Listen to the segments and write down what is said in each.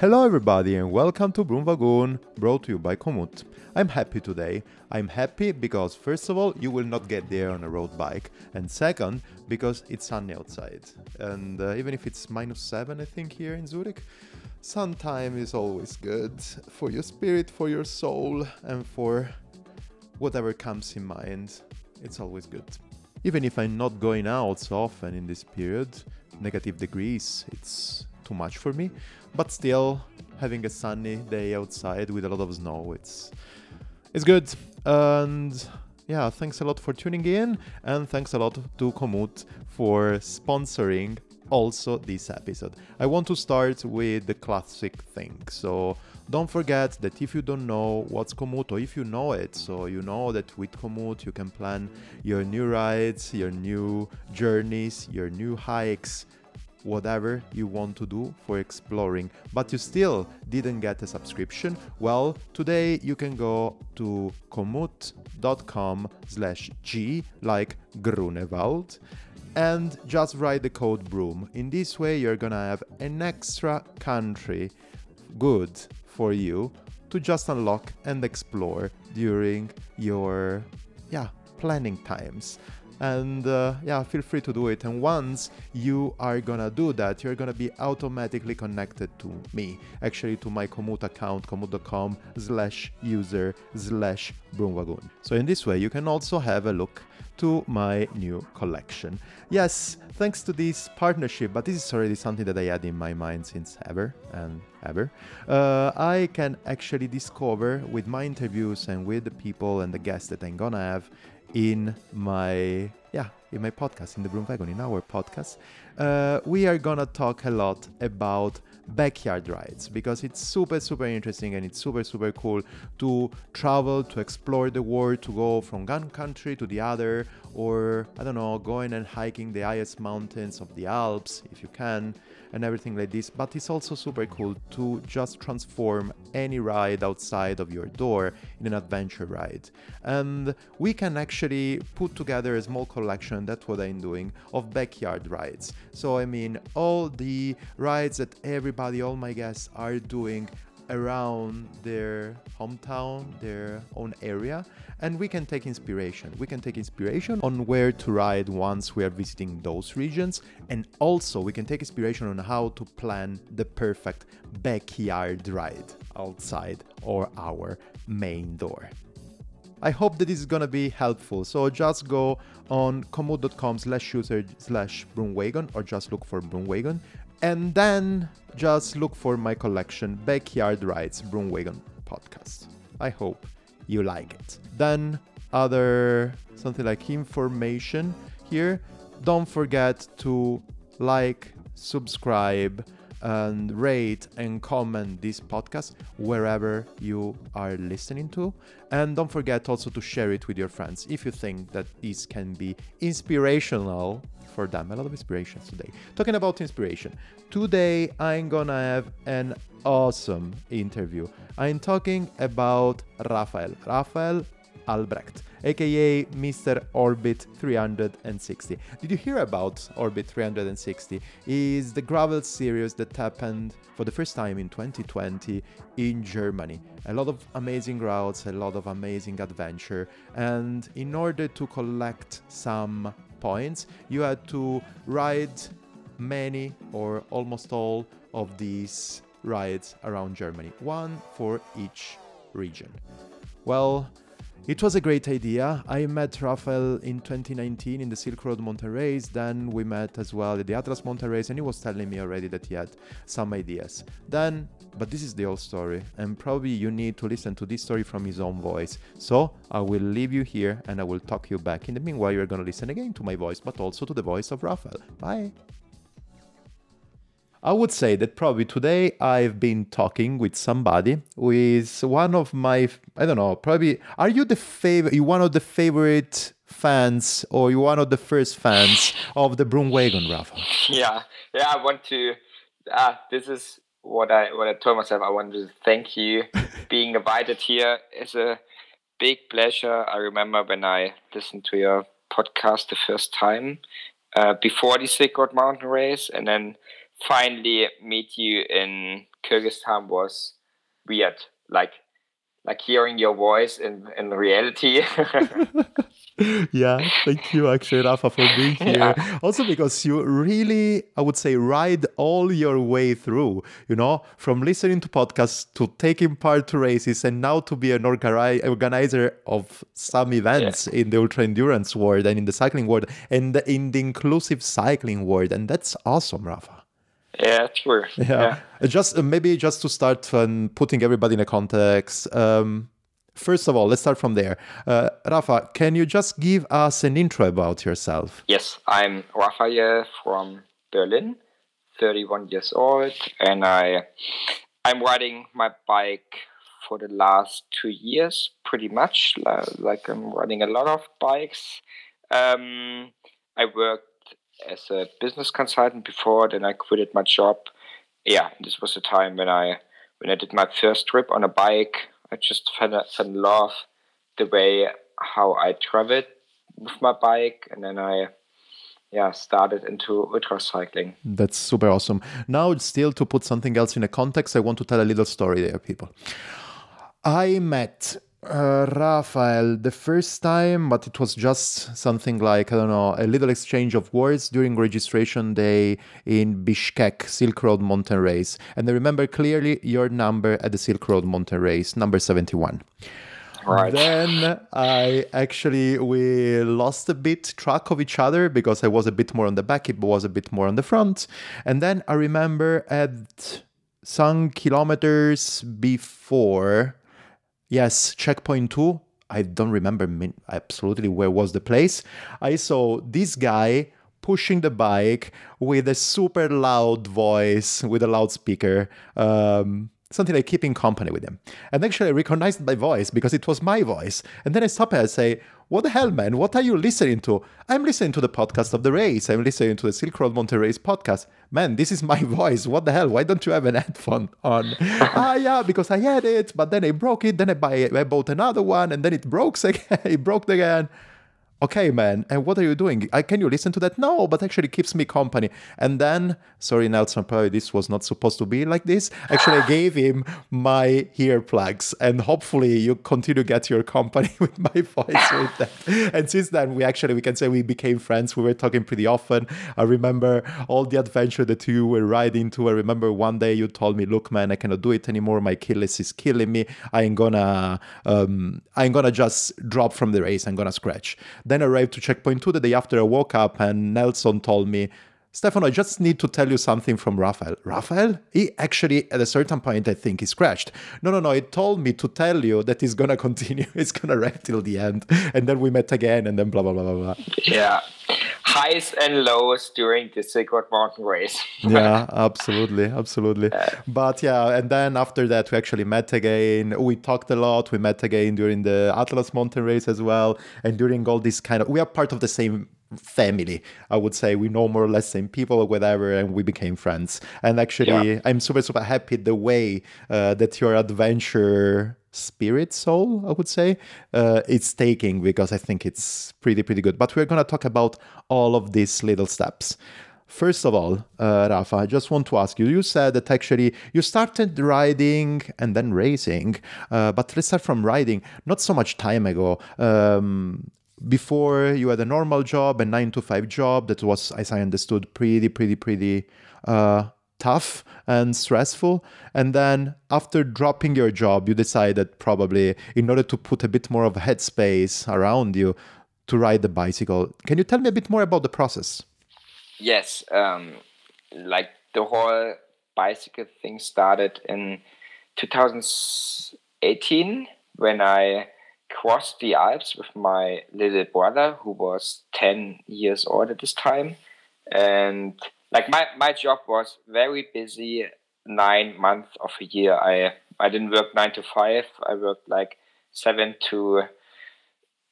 Hello, everybody, and welcome to Broomwagon, brought to you by Komoot. I'm happy today. I'm happy because, first of all, you will not get there on a road bike, and second, because it's sunny outside. And uh, even if it's minus seven, I think, here in Zurich, sun time is always good for your spirit, for your soul, and for whatever comes in mind. It's always good. Even if I'm not going out so often in this period, negative degrees, it's too much for me. But still, having a sunny day outside with a lot of snow, it's it's good. And yeah, thanks a lot for tuning in, and thanks a lot to Komoot for sponsoring also this episode. I want to start with the classic thing. So don't forget that if you don't know what's Komoot or if you know it, so you know that with Komoot you can plan your new rides, your new journeys, your new hikes, whatever you want to do for exploring, but you still didn't get a subscription, well, today you can go to komoot.com slash g, like Grunewald, and just write the code BROOM. In this way, you're gonna have an extra country good for you to just unlock and explore during your yeah planning times and uh, yeah feel free to do it and once you are gonna do that you're gonna be automatically connected to me actually to my komoot account komoot.com slash user slash broomwagon so in this way you can also have a look to my new collection. Yes, thanks to this partnership, but this is already something that I had in my mind since ever and ever. Uh, I can actually discover with my interviews and with the people and the guests that I'm gonna have in my yeah in my podcast in the broom wagon in our podcast. Uh, we are gonna talk a lot about backyard rides because it's super super interesting and it's super super cool to travel to explore the world to go from one country to the other or i don't know going and hiking the highest mountains of the alps if you can and everything like this. But it's also super cool to just transform any ride outside of your door in an adventure ride. And we can actually put together a small collection, that's what I'm doing, of backyard rides. So, I mean, all the rides that everybody, all my guests are doing around their hometown, their own area, and we can take inspiration. We can take inspiration on where to ride once we are visiting those regions, and also we can take inspiration on how to plan the perfect backyard ride outside or our main door. I hope that this is gonna be helpful. So just go on komoot.com slash user slash broomwagon or just look for broomwagon and then just look for my collection Backyard Rides Broomwagon podcast. I hope you like it. Then other something like information here. Don't forget to like, subscribe, and rate and comment this podcast wherever you are listening to. And don't forget also to share it with your friends if you think that this can be inspirational for them. A lot of inspirations today. Talking about inspiration, today I'm gonna have an awesome interview. I'm talking about Rafael. Rafael Albrecht, aka Mr. Orbit 360. Did you hear about Orbit 360? Is the gravel series that happened for the first time in 2020 in Germany. A lot of amazing routes, a lot of amazing adventure, and in order to collect some points, you had to ride many or almost all of these rides around Germany, one for each region. Well, it was a great idea. I met Rafael in 2019 in the Silk Road race. Then we met as well at the Atlas race, and he was telling me already that he had some ideas. Then, but this is the whole story, and probably you need to listen to this story from his own voice. So I will leave you here and I will talk you back. In the meanwhile, you're gonna listen again to my voice, but also to the voice of Rafael. Bye. I would say that probably today I've been talking with somebody who is one of my I don't know probably are you the favorite you one of the favorite fans or you one of the first fans of the Broomwagon Rafa? Yeah, yeah. I want to. Ah, this is what I what I told myself. I wanted to thank you being invited here. It's a big pleasure. I remember when I listened to your podcast the first time uh, before the Road Mountain Race, and then finally meet you in Kyrgyzstan was weird. Like like hearing your voice in in reality. yeah, thank you, actually, Rafa, for being here. Yeah. Also, because you really, I would say, ride all your way through, you know, from listening to podcasts to taking part to races and now to be an organizer of some events yeah. in the ultra endurance world and in the cycling world and in the inclusive cycling world. And that's awesome, Rafa. Yeah, true. Yeah. yeah. Uh, just uh, maybe just to start um, putting everybody in a context. Um, first of all, let's start from there. Uh, Rafa, can you just give us an intro about yourself? Yes, I'm Rafael from Berlin, 31 years old, and I I'm riding my bike for the last two years, pretty much. Like I'm riding a lot of bikes. Um, I work as a business consultant before. Then I quitted my job. Yeah, this was the time when I when I did my first trip on a bike. I just fell, fell in love the way how I traveled with my bike, and then I yeah started into ultra cycling. That's super awesome. Now, still to put something else in a context, I want to tell a little story there, people. I met uh, Rafael the first time, but it was just something like, I don't know, a little exchange of words during registration day in Bishkek Silk Road Mountain Race. And I remember clearly your number at the Silk Road Mountain Race, number 71. Right. Then I actually we lost a bit track of each other because I was a bit more on the back, it was a bit more on the front. And then I remember at some kilometers before Yes, checkpoint two. I don't remember absolutely where was the place. I saw this guy pushing the bike with a super loud voice with a loudspeaker. Um, something like keeping company with him. And actually, I recognized my voice because it was my voice. And then I stop and I say, What the hell, man? What are you listening to? I'm listening to the podcast of the race. I'm listening to the Silk Road Race podcast. Man, this is my voice. What the hell? Why don't you have an headphone on? ah, yeah, because I had it, but then I broke it. Then I, buy, I bought another one, and then it broke again. it broke again okay man and what are you doing? I, can you listen to that? No but actually keeps me company. And then sorry nelson probably this was not supposed to be like this. Actually i gave him my earplugs and hopefully you continue to get your company with my voice with that. And since then we actually we can say we became friends. We were talking pretty often. I remember all the adventure that you were riding to i remember one day you told me look man i cannot do it anymore. My achilles is killing me. I'm gonna um, i'm gonna just drop from the race. I'm gonna scratch then arrived to checkpoint two the day after I woke up, and Nelson told me, Stefano, I just need to tell you something from Rafael. Rafael? He actually, at a certain point, I think he scratched. No, no, no. He told me to tell you that he's to continue. He's to ride till the end. And then we met again, and then blah, blah, blah, blah, blah. Yeah. Highs and lows during the Road Mountain Race. yeah, absolutely. Absolutely. But yeah, and then after that, we actually met again. We talked a lot. We met again during the Atlas Mountain Race as well. And during all this kind of, we are part of the same family i would say we know more or less same people or whatever and we became friends and actually yeah. i'm super super happy the way uh, that your adventure spirit soul i would say uh, it's taking because i think it's pretty pretty good but we're going to talk about all of these little steps First of all, uh, Rafa, I just want to ask you. You said that actually you started riding and then racing, uh, but let's start from riding. Not so much time ago. Um, before you had a normal job, a nine to five job that was, as I understood, pretty, pretty, pretty uh, tough and stressful. And then after dropping your job, you decided probably in order to put a bit more of headspace around you to ride the bicycle. Can you tell me a bit more about the process? Yes, um, like the whole bicycle thing started in 2018 when I crossed the Alps with my little brother, who was 10 years old at this time. And like my, my job was very busy nine months of a year. I, I didn't work nine to five. I worked like seven to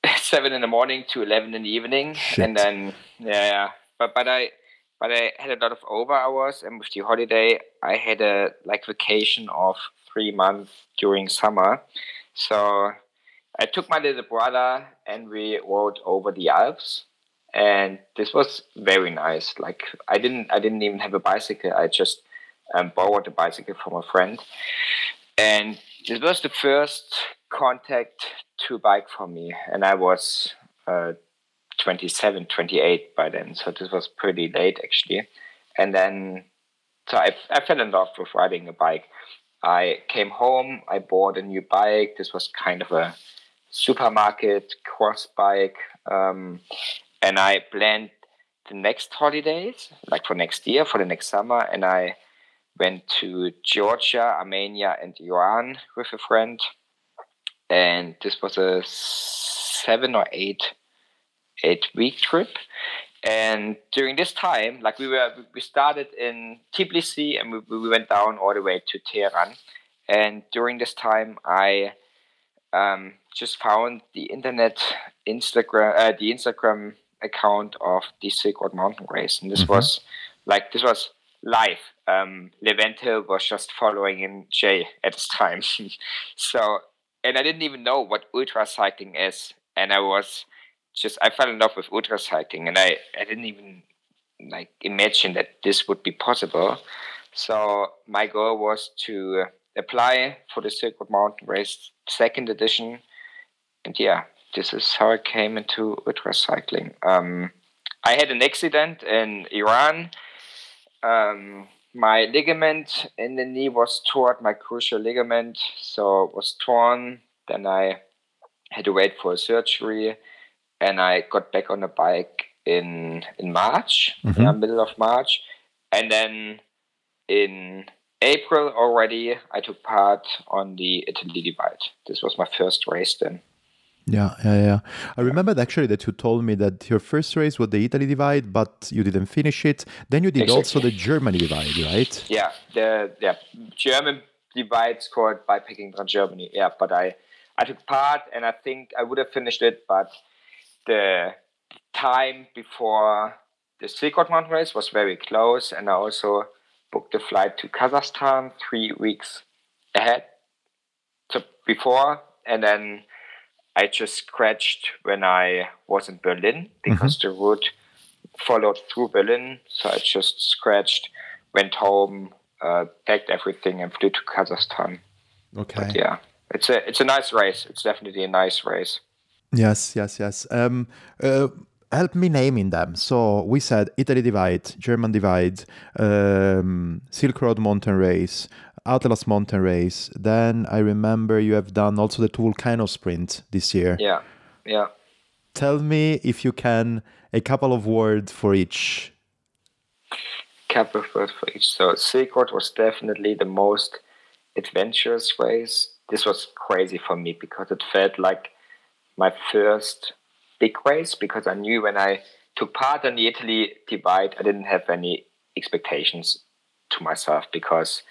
seven in the morning to 11 in the evening. Shit. And then, yeah, but, but I, but I had a lot of over hours and with the holiday, I had a like vacation of three months during summer. So I took my little brother and we rode over the Alps. and this was very nice. Like I didn't I didn't even have a bicycle. I just um, borrowed a bicycle from a friend, and this was the first contact to bike for me, and I was uh, 27, 28 by then, so this was pretty late actually. And then, so I, I fell in love with riding a bike. I came home, I bought a new bike. This was kind of a supermarket cross bike, um, and I planned the next holidays, like for next year, for the next summer, and I went to Georgia, Armenia, and Iran with a friend. And this was a seven or eight eight week trip. And during this time, like we were, we started in Tbilisi and we, we went down all the way to Tehran. And during this time, I um, just found the internet Instagram, uh, the Instagram account of the Silk Road Mountain Race, and this mm-hmm. was like this was live. Um, Levente was just following in Jay at this time, so and I didn't even know what ultra cycling is, and I was just I fell in love with ultra cycling, and I I didn't even like imagine that this would be possible. So my goal was to apply for the Silk Road Mountain Race second edition, and yeah, this is how I came into ultra cycling. Um, I had an accident in Iran. Um, my ligament in the knee was torn, my crucial ligament, so was torn. Then I had to wait for a surgery, and I got back on the bike in in March, mm-hmm. in the middle of March, and then in April already I took part on the Italy Divide. This was my first race then. Yeah, yeah, yeah. I remembered actually that you told me that your first race was the Italy divide, but you didn't finish it. Then you did exactly. also the Germany divide, right? Yeah, the yeah German divide called Bikepacking Trans Germany. Yeah, but I I took part, and I think I would have finished it, but the time before the Road Mountain Race was very close, and I also booked a flight to Kazakhstan three weeks ahead, so before, and then I just scratched when I was in Berlin because mm-hmm. the route followed through Berlin. So I just scratched, went home, uh, packed everything, and flew to Kazakhstan. Okay. But yeah, it's a it's a nice race. It's definitely a nice race. Yes, yes, yes. Um, uh, help me naming them. So we said Italy Divide, German Divide, um, Silk Road Mountain Race, Atlas Mountain Race. Then I remember you have done also the Volcano Sprint this year. Yeah, yeah. Tell me if you can a couple of words for each. Couple of words for each. So Silk Road was definitely the most adventurous race. This was crazy for me because it felt like my first big race because I knew when I took part in the Italy divide, I didn't have any expectations to myself because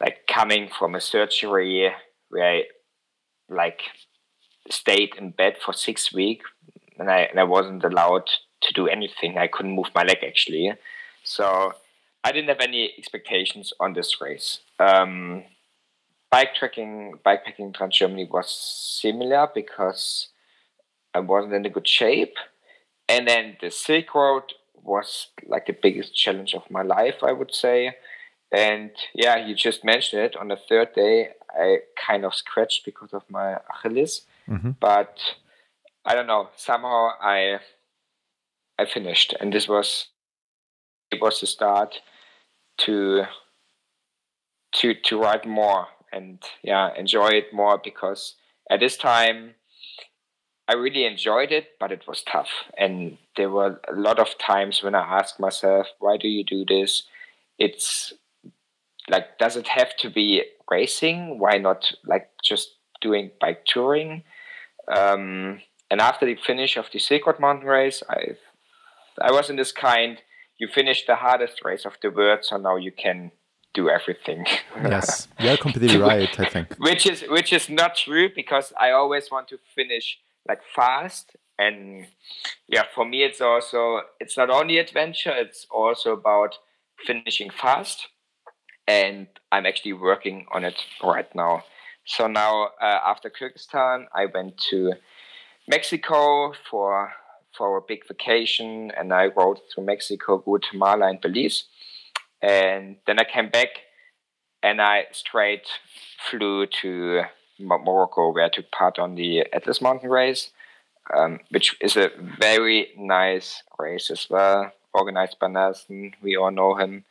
like coming from a surgery where I like stayed in bed for six weeks and I, and I wasn't allowed to do anything. I couldn't move my leg actually. So I didn't have any expectations on this race. Um, bike trekking, bikepacking Trans Germany was similar because I wasn't in a good shape. And then the Silk Road was like the biggest challenge of my life, I would say. And yeah, you just mentioned it. On the third day, I kind of scratched because of my Achilles, mm-hmm. but I don't know. Somehow I I finished, and this was it was the start to to to write more and yeah enjoy it more because at this time I really enjoyed it, but it was tough. And there were a lot of times when I asked myself, why do you do this? It's like does it have to be racing? Why not like just doing bike touring? Um, and after the finish of the Road mountain race i i was in this kind. You finished the hardest race of the world so now you can do everything. Yes. You're completely right i think. which is which is not true because i always want to finish like fast and yeah for me it's also it's not only adventure it's also about finishing fast and I'm actually working on it right now. So now, uh, after Kyrgyzstan, I went to Mexico for for a big vacation, and I rode through Mexico, Guatemala, and Belize. And then I came back, and I straight flew to Morocco, where I took part on the Atlas Mountain Race, um, which is a very nice race as well, organized by Nelson. We all know him.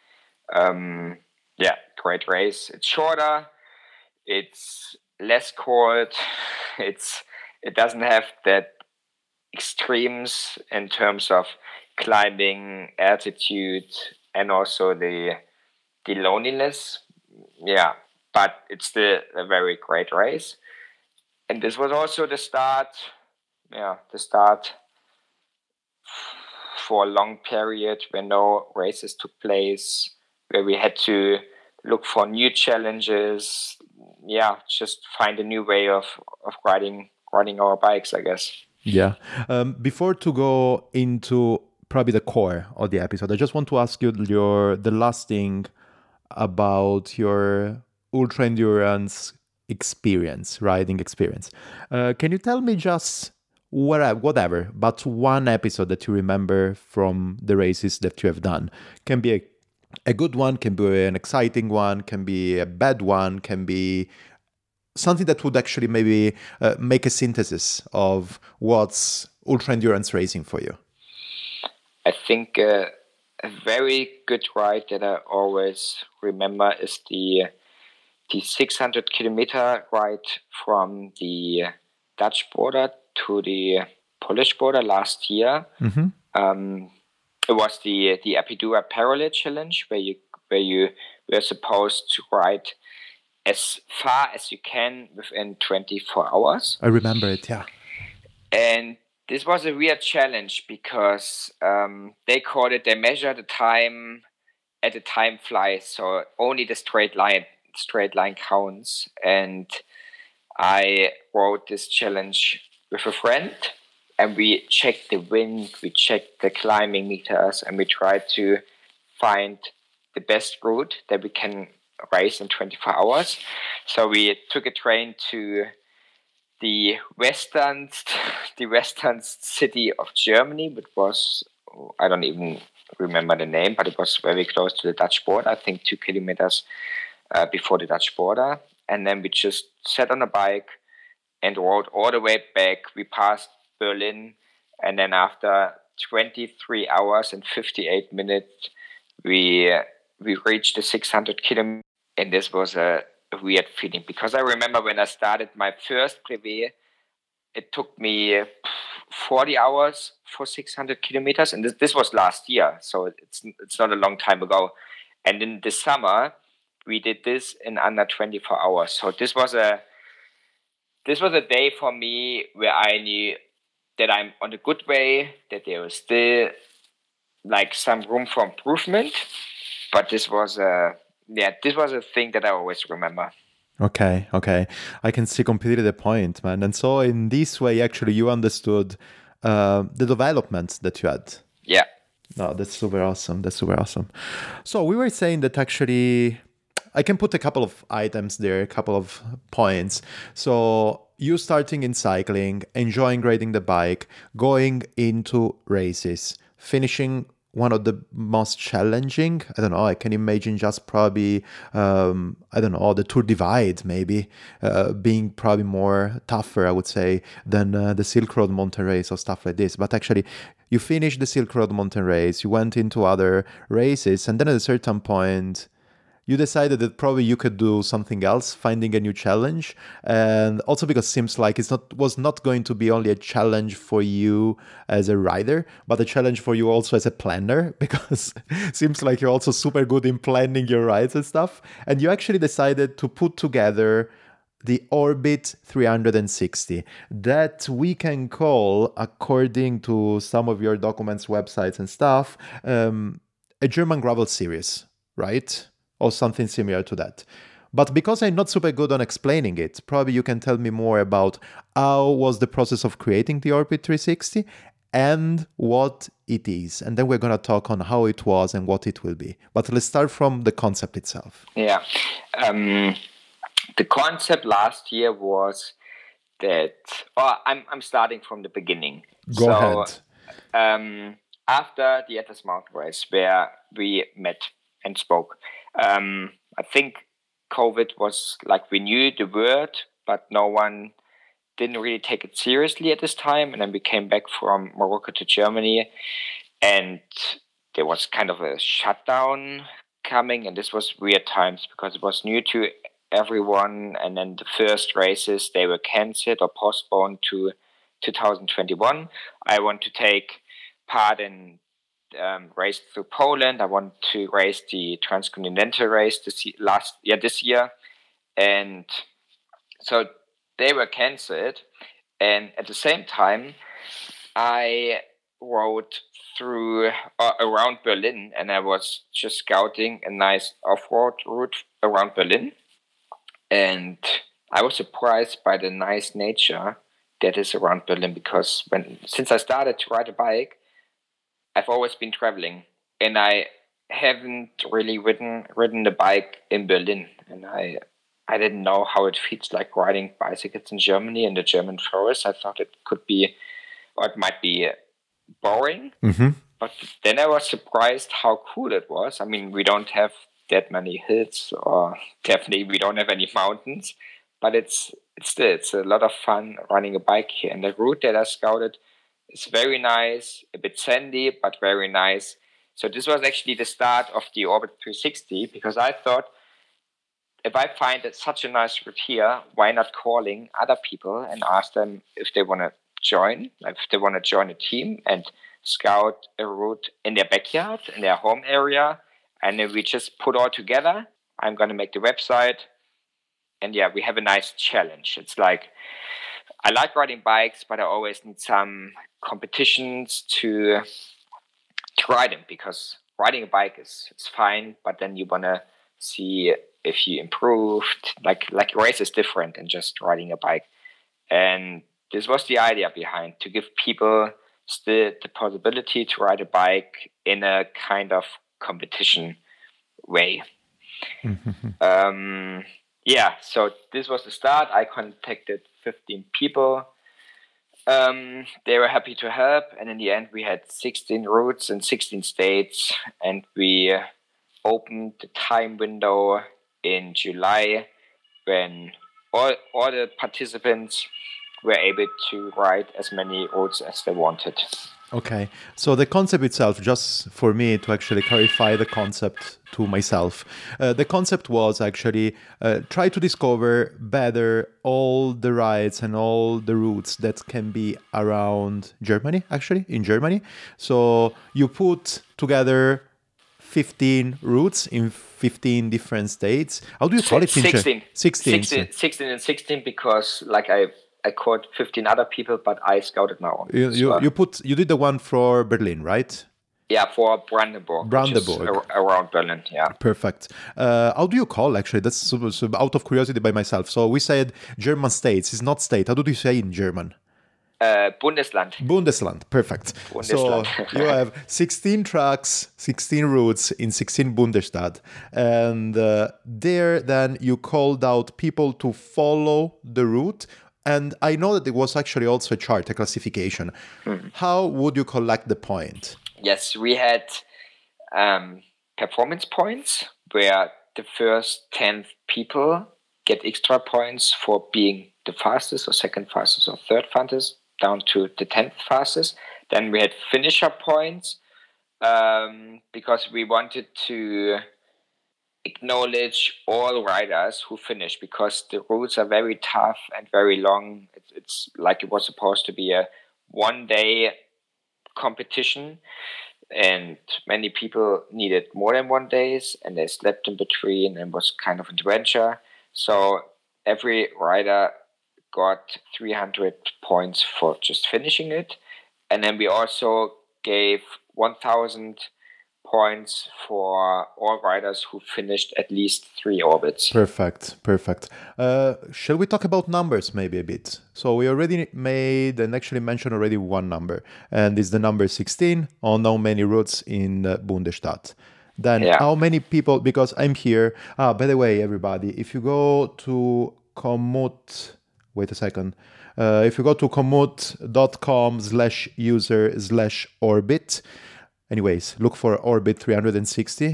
Um, yeah, great race. It's shorter. It's less cold. It's it doesn't have that extremes in terms of climbing, altitude, and also the the loneliness. Yeah, but it's still a very great race. And this was also the start. Yeah, the start for a long period where no races took place, where we had to look for new challenges. Yeah, just find a new way of of riding riding our bikes, I guess. Yeah. Um, before to go into probably the core of the episode, I just want to ask you your the last thing about your ultra endurance experience, riding experience. Uh, can you tell me just whatever, whatever, but one episode that you remember from the races that you have done? Can be a, a good one, can be an exciting one, can be a bad one, can be something that would actually maybe uh, make a synthesis of what's ultra endurance racing for you? I think uh, a very good ride that I always remember is the the 600 kilometer ride from the Dutch border to the Polish border last year. Mm-hmm. Um, it was the the Apidura Parallel Challenge where you where you were supposed to ride as far as you can within 24 hours. I remember it, yeah. And this was a real challenge because um, they called it, they measure the time at the time flies, so only the straight line straight line counts. And I wrote this challenge with a friend and we checked the wind, we checked the climbing meters, and we tried to find the best route that we can race in 24 hours. So we took a train to the western, the western city of Germany, which was I don't even remember the name, but it was very close to the Dutch border. I think two kilometers uh, before the Dutch border, and then we just sat on a bike and rode all the way back. We passed Berlin, and then after 23 hours and 58 minutes, we we reached the 600 kilometers and this was a, weird feeling because I remember when I started my first brevet, it took me 40 hours for 600 kilometers, and this, this was last year, so it's it's not a long time ago. And in the summer, we did this in under 24 hours. So this was a this was a day for me where I knew that I'm on a good way, that there was still like some room for improvement, but this was a yeah, this was a thing that I always remember. Okay, okay. I can see completely the point, man. And so, in this way, actually, you understood uh, the developments that you had. Yeah. No, that's super awesome. That's super awesome. So, we were saying that actually, I can put a couple of items there, a couple of points. So, you starting in cycling, enjoying riding the bike, going into races, finishing one of the most challenging. I don't know. I can imagine just probably um, I don't know the Tour Divide maybe uh, being probably more tougher. I would say than uh, the Silk Road Mountain Race or stuff like this. But actually, you finished the Silk Road Mountain Race. You went into other races, and then at a certain point, you decided that probably you could do something else, finding a new challenge, and also because it seems like it's not was not going to be only a challenge for you as a rider, but a challenge for you also as a planner, because seems like you're also super good in planning your rides and stuff, and you actually decided to put together the Orbit 360 that we can call, according to some of your documents, websites, and stuff, um, a German gravel series, right? Or something similar to that. But because I'm not super good on explaining it, probably you can tell me more about how was the process of creating the Orbit 360 and what it is. And then we're going to talk on how it was and what it will be. But let's start from the concept itself. Yeah. Um, the concept last year was that, oh, I'm, I'm starting from the beginning. Go so, ahead. um, after the Atlas Mountain Race, where we met and spoke. Um, I think COVID was like we knew the word, but no one didn't really take it seriously at this time. And then we came back from Morocco to Germany, and there was kind of a shutdown coming, and this was weird times because it was new to everyone. And then the first races they were cancelled or postponed to 2021. I want to take part in um, race through Poland. I want to race the transcontinental race this last year, this year, and so they were cancelled. And at the same time, I rode through uh, around Berlin, and I was just scouting a nice off-road route around Berlin, and I was surprised by the nice nature that is around Berlin because when since I started to ride a bike, I've always been traveling, and I haven't really ridden ridden the bike in Berlin, and I I didn't know how it feels like riding bicycles in Germany in the German forest. I thought it could be, or it might be boring. Mm-hmm. But then I was surprised how cool it was. I mean, we don't have that many hills, or definitely we don't have any mountains, but it's it's still it's a lot of fun running a bike here. And the route that I scouted is very nice, a bit sandy, but very nice. So this was actually the start of the Orbit 360 because I thought if I find it such a nice route here, why not calling other people and ask them if they want to join, if they want to join a team and scout a route in their backyard, in their home area, and then we just put all together. I'm going to make the website, and yeah, we have a nice challenge. It's like I like riding bikes, but I always need some competitions to to ride them because riding a bike is it's fine, but then you want to see if you improved. Like like race is different than just riding a bike, and this was the idea behind to give people still the possibility to ride a bike in a kind of competition way. Mm-hmm. Um, yeah, so this was the start. I contacted 15 people. Um, they were happy to help, and in the end, we had 16 routes in 16 states, and we opened the time window in July when all, all the participants were able to ride as many routes as they wanted. Okay, so the concept itself, just for me to actually clarify the concept to myself, uh, the concept was actually uh, try to discover better all the rides and all the routes that can be around Germany, actually, in Germany. So you put together 15 routes in 15 different states. How do you call it? 16. 16. 16, 16 and 16 because like I I called 15 other people, but I scouted my own. You, you, you put you did the one for Berlin, right? Yeah, for Brandenburg. Brandenburg. around Berlin, yeah. Perfect. Uh, how do you call actually? That's super, super out of curiosity by myself. So we said German states. It's not state. How do you say in German? Uh, Bundesland. Bundesland, perfect. Bundesland. So you have 16 tracks, 16 routes in 16 Bundesstadt. And uh, there, then you called out people to follow the route and I know that there was actually also a chart, a classification. Hmm. How would you collect the point? Yes, we had um, performance points where the first 10 people get extra points for being the fastest or second fastest or third fastest down to the 10th fastest. Then we had finisher points um, because we wanted to acknowledge all riders who finish because the routes are very tough and very long. It's, it's like it was supposed to be a one day competition and many people needed more than one days and they slept in between and was kind of an adventure. So every rider got 300 points for just finishing it. And then we also gave 1000 points for all riders who finished at least three orbits. Perfect, perfect. Uh, shall we talk about numbers maybe a bit? So we already made and actually mentioned already one number, and it's the number 16 on how many routes in uh, Bundesstadt. Then Yeah. how many people? Because I'm here. Ah, by the way, everybody, if you go to Komoot, wait a second. Uh, if you go to komoot.com slash user slash orbit, anyways, look for Orbit 360 uh,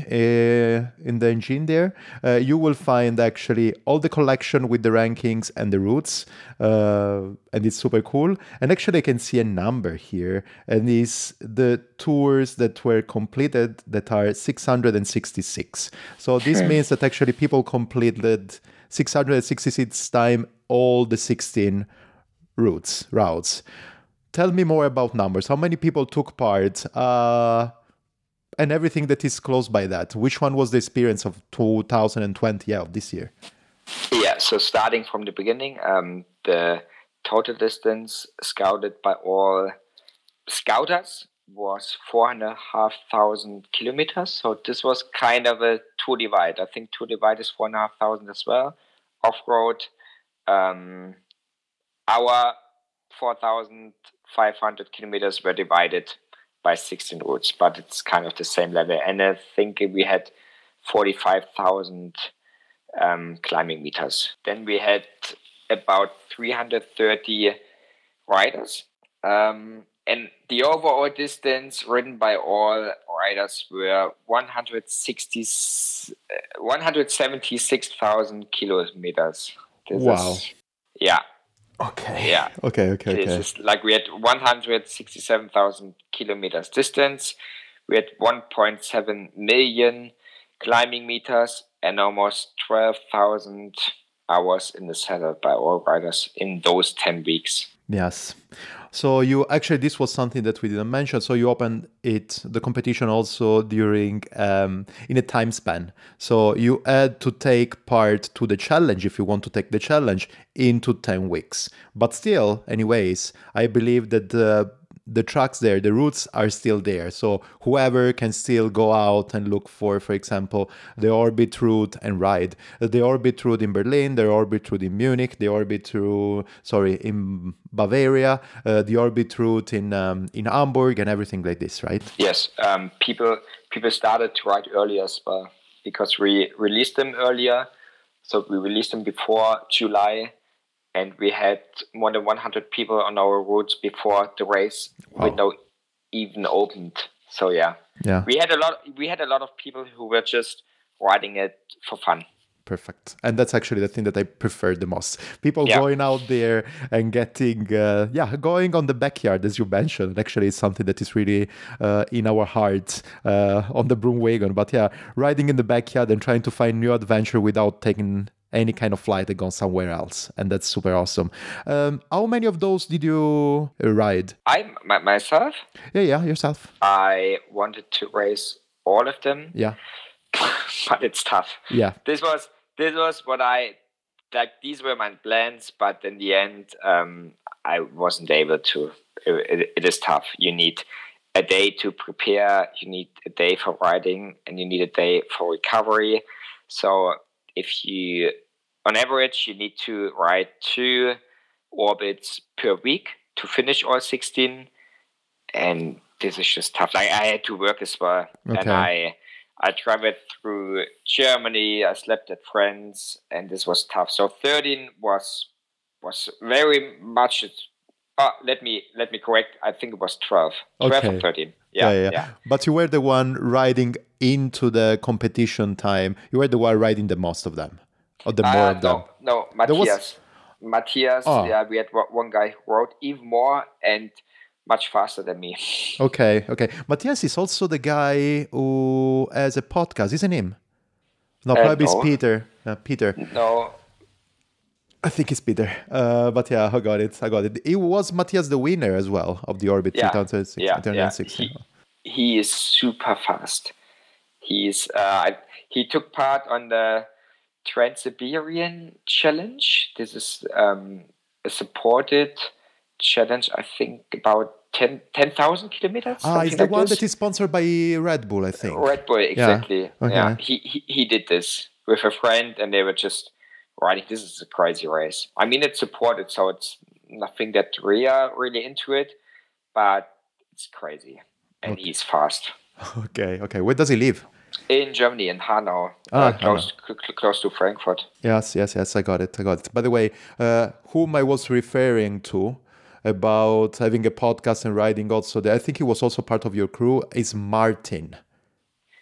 in the engine there. Uh, you will find actually all the collection with the rankings and the routes, uh, and it's super cool. And actually, I can see a number here, and it's the tours that were completed that are 666. So this means that actually people completed 666 time all the 16 routes routes tell me more about numbers. How many people took part? Uh, and everything that is close by that. Which one was the experience of 2020? Yeah, of this year. Yeah. So starting from the beginning, um, the total distance scouted by all scouters was four and a half thousand kilometers. So this was kind of a Tour divide. I think Tour divide is four and a half thousand as well. Off road, um, our four thousand 500 kilometers were divided by 16 routes, but it's kind of the same level. And I think we had 45,000 um, climbing meters. Then we had about 330 riders. Um, and the overall distance ridden by all riders were 160, 176,000 kilometers. This wow. Is, yeah, Okay. Yeah. Okay. Okay. This okay. is like we had 167,000 kilometers distance. We had 1.7 million climbing meters and almost 12,000 hours in the saddle by all riders in those 10 weeks. Yes. So you actually this was something that we didn't mention. So you opened it the competition also during um, in a time span. So you had to take part to the challenge if you want to take the challenge into ten weeks. But still, anyways, I believe that the the tracks there, the routes are still there. So whoever can still go out and look for, for example, the orbit route and ride. The orbit route in Berlin, the orbit route in Munich, the orbit route, sorry, in Bavaria, uh, the orbit route in um, in Hamburg, and everything like this, right? Yes, um, people people started to ride earlier well because we released them earlier. So we released them before July and we had more than 100 people on our routes before the race wow. window even opened. So yeah, yeah, we had a lot. We had a lot of people who were just riding it for fun. Perfect, and that's actually the thing that I prefer the most. People yeah. going out there and getting, uh, yeah, going on the backyard as you mentioned. Actually, it's something that is really uh, in our hearts uh, on the broom wagon. But yeah, riding in the backyard and trying to find new adventure without taking any kind of flight and gone somewhere else and that's super awesome. Um, how many of those did you ride? I my, myself? Yeah yeah yourself. I wanted to race all of them. Yeah. But it's tough. Yeah. This was this was what i like these were my plans but in the end um, i wasn't able to. It, it, it is tough. You need a day to prepare. You need a day for riding and you need a day for recovery. So if you, on average, you need to ride two orbits per week to finish all 16. And this is just tough. Like I had to work as well. Okay. And I, I traveled through Germany. I slept at friends, and this was tough. So 13 was was very much. Oh, let me let me correct. I think it was 12. 12 okay. or 13. Yeah, yeah, yeah, yeah. But you were the one riding into the competition time. You were the one riding the most of them, or the more uh, of them. No, no, Matthias. Was... Matthias. Oh. Yeah, we had one guy who rode even more and much faster than me. Okay, okay. Matthias is also the guy who has a podcast, isn't him? No, uh, probably uh, no. it's Peter. Uh, Peter. No. I think it's Peter. Uh, but yeah, I got it. I got it. It was Matthias the winner as well of the Orbit yeah. 2006. Yeah, 2006. Yeah. He, he, is super fast. He's uh, he took part on the Trans Siberian Challenge. This is um, a supported challenge. I think about 10,000 10, kilometers. Ah, it's the like one this. that is sponsored by Red Bull, I think. Red Bull, exactly. Yeah, okay. yeah. He, he he did this with a friend, and they were just riding. This is a crazy race. I mean, it's supported, so it's nothing that we are really into it, but it's crazy, and okay. he's fast. Okay, okay. Where does he live? In Germany, in Hanau, Ah, uh, close, cl- cl- close to Frankfurt. Yes, yes, yes. I got it. I got it. By the way, uh, whom I was referring to about having a podcast and riding also there, I think he was also part of your crew, is Martin.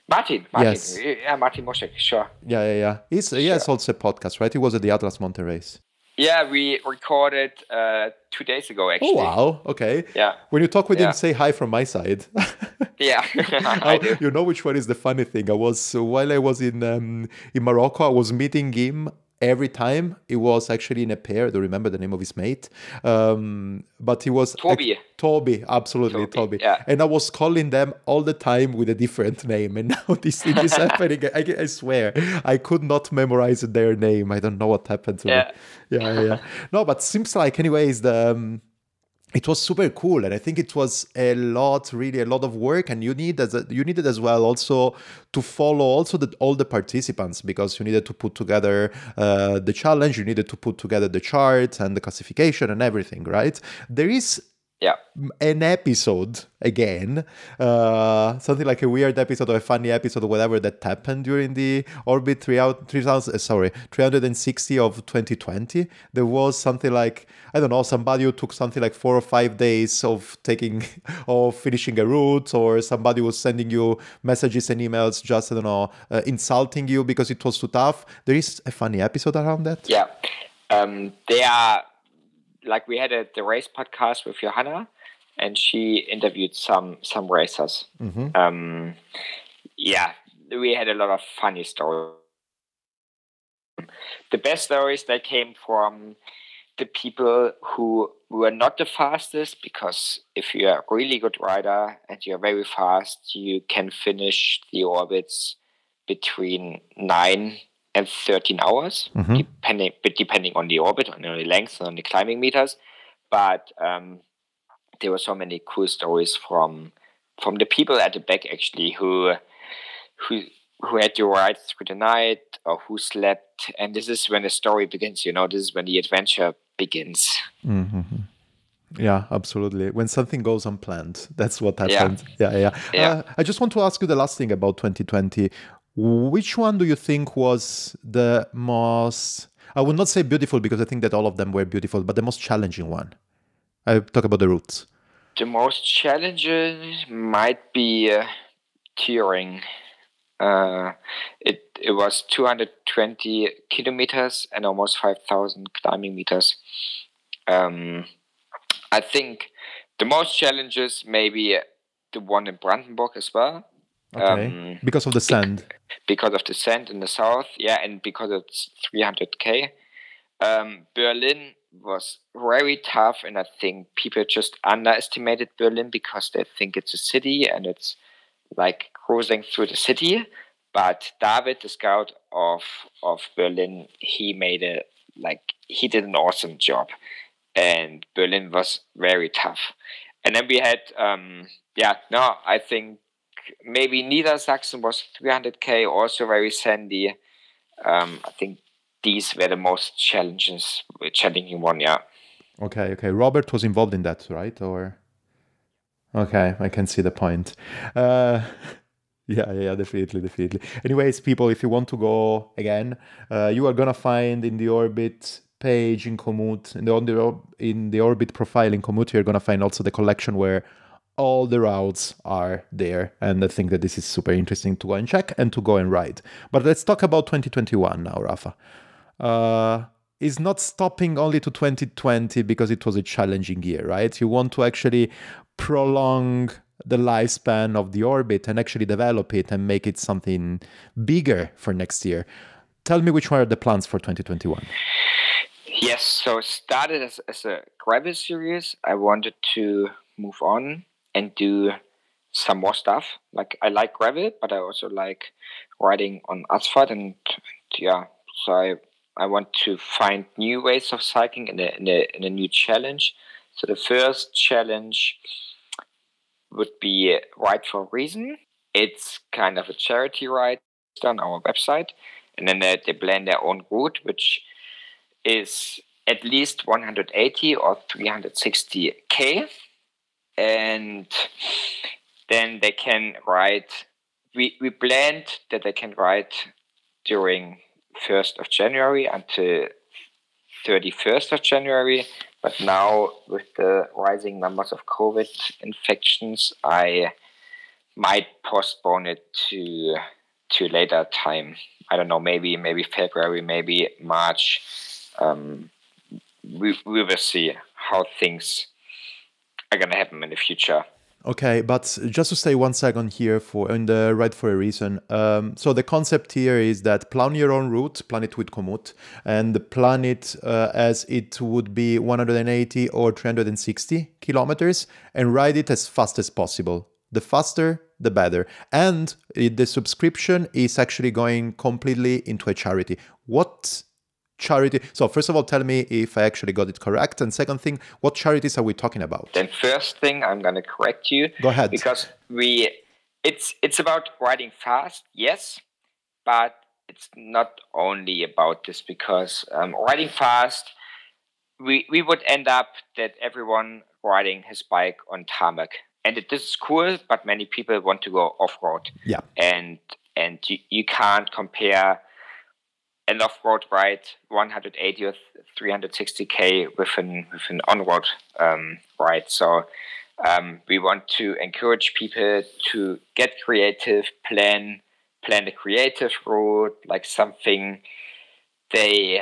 Martin, Martin, Yes. yeah, Martin Moschek, sure. Yeah, yeah, yeah. He's, He has also a podcast, right? He was at the Atlas Mountain Race. Yeah, we recorded uh, two days ago, Oh, actually. wow. Okay. Yeah, When you talk with Yeah. him, say hi from my side. yeah, I Oh, do. You know which one is the funny thing? I was while I was in um, in Morocco, I was meeting him every time. It was actually in a pair. I don't remember the name of his mate, um, but he was Toby. Toby, absolutely Toby. Toby, yeah. And I was calling them all the time with a different name, and now this thing is happening. I, I swear, I could not memorize their name. I don't know what happened to Yeah. me. Yeah, yeah, yeah. No, but seems like, anyways, the. Um, it was super cool and i think it was a lot really a lot of work and you need as a, you needed as well also to follow also the, all the participants because you needed to put together uh, the challenge you needed to put together the chart and the classification and everything right? There is Yeah, an episode again, uh, something like a weird episode or a funny episode or whatever that happened during the orbit 3000, 3000 uh, sorry 360 of 2020. There was something like I don't know somebody who took something like four or five days of taking of finishing a route, or somebody was sending you messages and emails just I don't know uh, insulting you because it was too tough. There is a funny episode around that. yeah. Um, they are like we had a, the race podcast with Johanna, and she interviewed some some racers. Mhm. Um, yeah, we had a lot of funny stories. The best stories that came from the people who were not the fastest, because if you're a really good rider and you're very fast, you can finish the orbits between nine and 13 hours, Mhm. depending depending on the orbit, on the length, and on the climbing meters. But um, there were so many cool stories from from the people at the back actually who who who had to ride through the night or who slept and this is when the story begins you know this is when the adventure begins Mm-hmm. Yeah, absolutely. When something goes unplanned, that's what Yeah. happens. Yeah, yeah. Yeah. Uh, I just want to ask you the last thing about 2020. Which one do you think was the most? I would not say beautiful because I think that all of them were beautiful, but the most challenging one. I talk about the routes. the most challenging might be uh. Uh, it it was 220 kilometers and almost 5,000 climbing meters. Um, I think the most challenges maybe the one in Brandenburg as well. Okay. Um, because of the sand. because of the sand in the south, yeah, and because it's 300k. Um, Berlin was very tough, and I think people just underestimated Berlin because they think it's a city and it's like cruising through the city. But David, the scout of of Berlin, he made a like he did an awesome job, and Berlin was very tough. And then we had, um, yeah, no, I think maybe Niedersachsen was 300k, also very sandy. Um, I think these were the most challenges, challenging one. Yeah, Okay, okay. Robert was involved in that, right? Or okay, I can see the point. Uh, yeah, yeah, definitely, definitely. Anyways, people, if you want to go again, uh, you are gonna find in the orbit page in Komoot, in the on the in the orbit profile in Komoot, you're gonna find also the collection where all the routes are there, and I think that this is super interesting to go and check and to go and ride. But let's talk about 2021 now, Rafa uh, is not stopping only to 2020 because it was a challenging year, right? You want to actually prolong the lifespan of the orbit and actually develop it and make it something bigger for next year. Tell me which one are the plans for 2021? yes. So started as as a gravel series. I wanted to move on and do some more stuff. Like I like gravel, but I also like riding on asphalt, and, and yeah, so I I want to find new ways of cycling in a, a a new challenge. So the first challenge would be uh, Ride for a Reason. It's kind of a charity ride on our website, and then they, they plan their own route, which is at least 180 or 360k, and then they can write. we we planned that they can write during first of January until thirty first of January. But now with the rising numbers of COVID infections, I might postpone it to to later time. I don't know, maybe maybe February, maybe March. Um, we we will see how things are gonna happen in the future. Okay, but just to stay one second here for in the right for a reason. Um, so the concept here is that plan your own route, plan it with Komoot, and plan it uh, as it would be 180 or 360 kilometers, and ride it as fast as possible. The faster, the better. And the subscription is actually going completely into a charity. What charity? So first of all, tell me if I actually got it correct, and second thing, what charities are we talking about? Then first thing, I'm going to correct you. Go ahead. Because we, it's it's about riding fast, yes, but it's not only about this because um, riding fast, we we would end up that everyone riding his bike on tarmac, and it, this is cool, but many people want to go off road. Yeah. And and you, you can't compare an off-road ride 180 or 360k with an with an on-road um, ride. So um, we want to encourage people to get creative, plan plan a creative route, like something they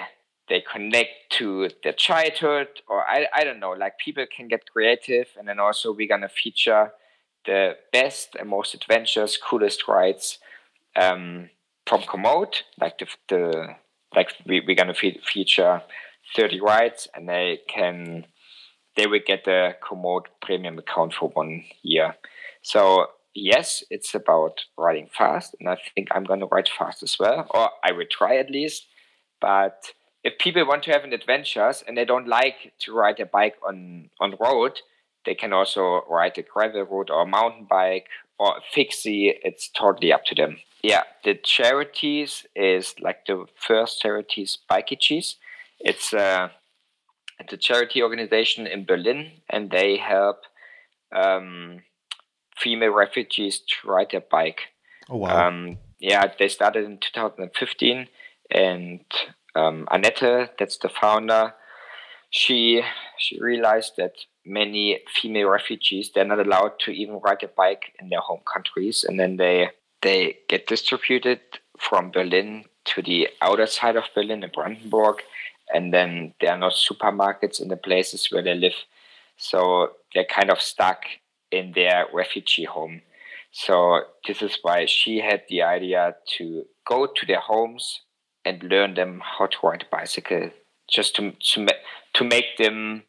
they connect to their childhood, or I, I don't know, like people can get creative, and then also we're gonna feature the best and most adventurous, coolest rides. Um, from Komoot, like the, the like we, we're gonna fe- feature 30 rides and they can they will get the Komoot premium account for one year. So yes, it's about riding fast, and I think I'm gonna ride fast as well, or I will try at least. But if people want to have an adventures and they don't like to ride a bike on on road, they can also ride a gravel road or a mountain bike or a fixie. It's totally up to them. Yeah, the charities is like the first charities Bikeygees. It's a it's a charity organization in Berlin, and they help um, female refugees to ride their bike. Oh wow! Um, yeah, they started in 2015, and um, Annette, that's the founder, she she realized that many female refugees they're not allowed to even ride a bike in their home countries, and then they they get distributed from Berlin to the outer side of Berlin in Brandenburg, and then there are no supermarkets in the places where they live, so they're kind of stuck in their refugee home. So this is why she had the idea to go to their homes and learn them how to ride a bicycle, just to to, to make them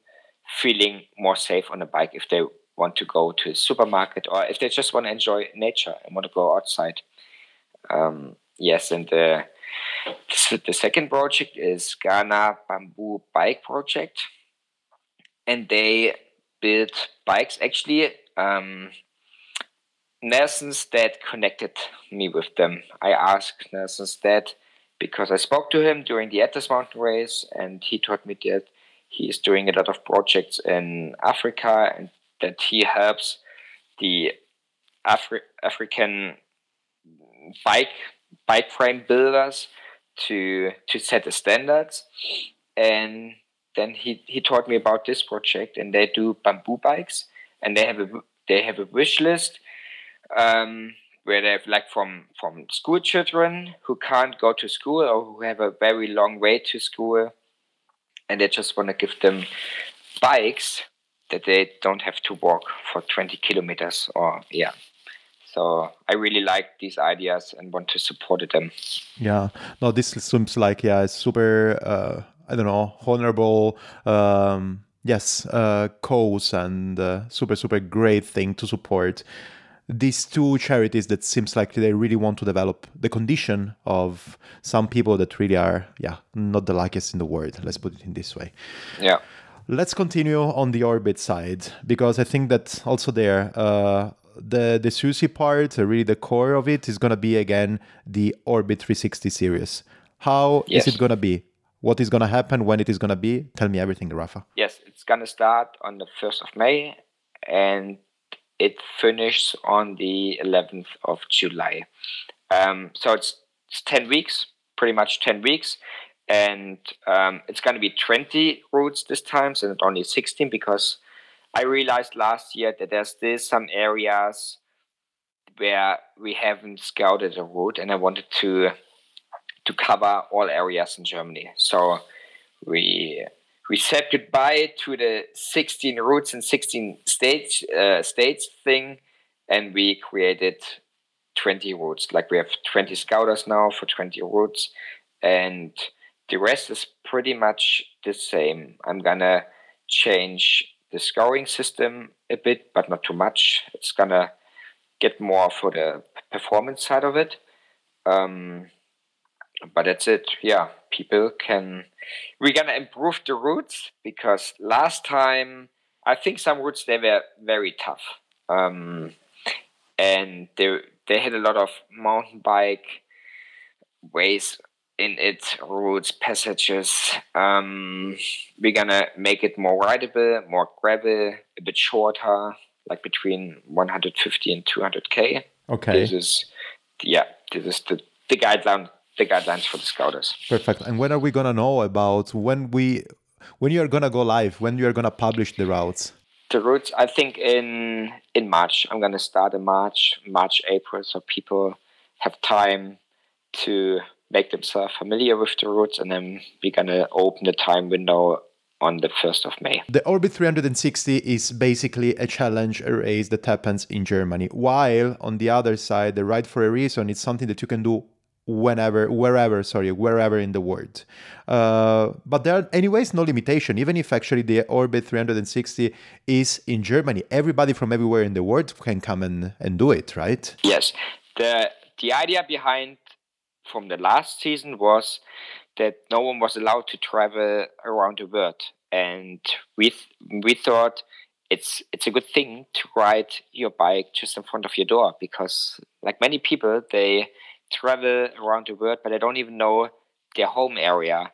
feeling more safe on a bike if they want to go to a supermarket or if they just want to enjoy nature and want to go outside. Um, yes, and the the second project is Ghana Bamboo Bike Project, and they build bikes. Actually, um, Nelson's dad connected me with them. I asked Nelson's dad because I spoke to him during the Atlas Mountain Race, and he told me that he is doing a lot of projects in Africa and that he helps the Afri- African bike bike frame builders to to set the standards. And then he, he taught me about this project and they do bamboo bikes and they have a they have a wish list um, where they have like from from school children who can't go to school or who have a very long way to school and they just want to give them bikes that they don't have to walk for 20 kilometers or yeah. So i really like these ideas and want to support them. Yeah. No this seems like yeah it's super uh, i don't know honorable um, yes uh, cause and uh, super super great thing to support these two charities that seems like they really want to develop the condition of some people that really are yeah not the luckiest in the world. Let's put it in this way. Yeah let's continue on the orbit side because i think that also there uh, the the Susie part, uh, really the core of it, is gonna be again the Orbit 360 series. How yes. is it gonna be? What is gonna happen? When it is gonna be? Tell me everything, Rafa. Yes, it's gonna start on the first of May, and it finishes on the 11th of July. Um, so it's, it's 10 weeks, pretty much 10 weeks. And um, it's going to be 20 routes this time, so not only 16, because I realized last year that there's still some areas where we haven't scouted a route, and I wanted to to cover all areas in Germany. So we we said goodbye to the 16 routes and 16 states uh, states thing, and we created 20 routes. Like we have 20 scouters now for 20 routes, and the rest is pretty much the same. I'm gonna change the scoring system a bit, but not too much. It's gonna get more for the performance side of it. Um, but that's it. Yeah, people can. We're gonna improve the routes because last time I think some routes they were very tough, um, and they they had a lot of mountain bike ways in its routes, passages. Um, we're gonna make it more rideable, more gravel, a bit shorter, like between 150 and 200k. Okay. This is, yeah, this is the, the guideline, the guidelines for the scouters. Perfect. And when are we gonna know about when we, when you are gonna go live, when you are gonna publish the routes? The routes, I think in in March. I'm gonna start in March, March, April, so people have time to make themselves familiar with the routes, and then we're gonna open the time window on the 1st of May. The Orbit 360 is basically a challenge, a race that happens in Germany. While on the other side, the Ride for a Reason is something that you can do whenever, wherever, sorry, wherever in the world. Uh, but there are, anyways, no limitation. Even if actually the Orbit 360 is in Germany, everybody from everywhere in the world can come and, and do it, right? Yes. The the idea behind from the last season was that no one was allowed to travel around the world, and we we thought it's it's a good thing to ride your bike just in front of your door because like many people they travel around the world but they don't even know their home area.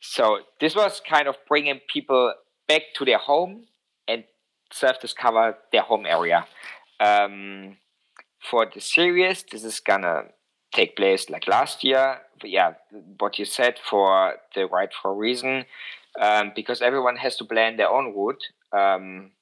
So this was kind of bringing people back to their home and self-discover their home area. Um, for the series, this is gonna take place like last year. But yeah, what you said for the Ride for a Reason, um, because everyone has to plan their own route. Um,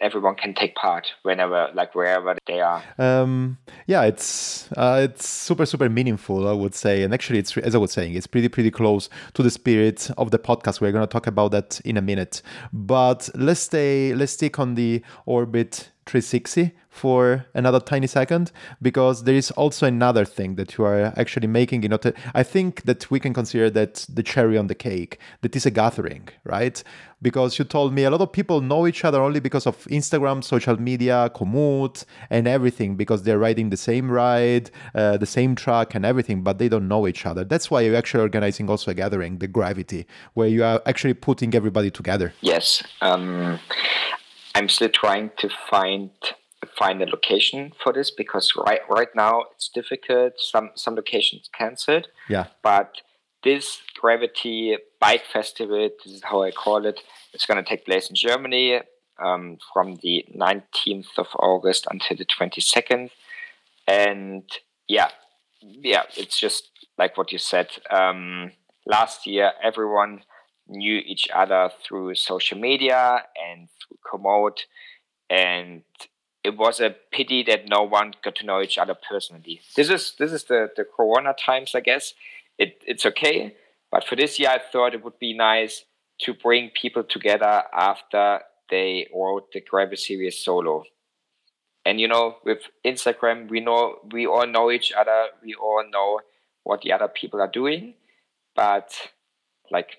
everyone can take part whenever, like wherever they are. Um, yeah, it's uh, it's super super meaningful, I would say, and actually, it's as I was saying, it's pretty pretty close to the spirit of the podcast. We're going to talk about that in a minute, but let's stay let's stick on the orbit 360 for another tiny second because there is also another thing that you are actually making you know i think that we can consider that the cherry on the cake that is a gathering right? Because you told me a lot of people know each other only because of instagram social media Komoot, and everything because they're riding the same ride uh, the same track and everything but they don't know each other. That's why you're actually organizing also a gathering the gravity where you are actually putting everybody together. Yes um I'm still trying to find find a location for this because right right now it's difficult. Some some locations cancelled. Yeah. But this Gravity Bike Festival, this is how I call it, it's going to take place in Germany um, from the 19th of August until the 22nd. And yeah, yeah, it's just like what you said. Um, last year, everyone knew each other through social media and through and it was a pity that no one got to know each other personally. This is this is the the Corona times, I guess. It it's okay, but for this year, I thought it would be nice to bring people together after they wrote the Gravel series solo. And you know, with Instagram, we know we all know each other. We all know what the other people are doing, but like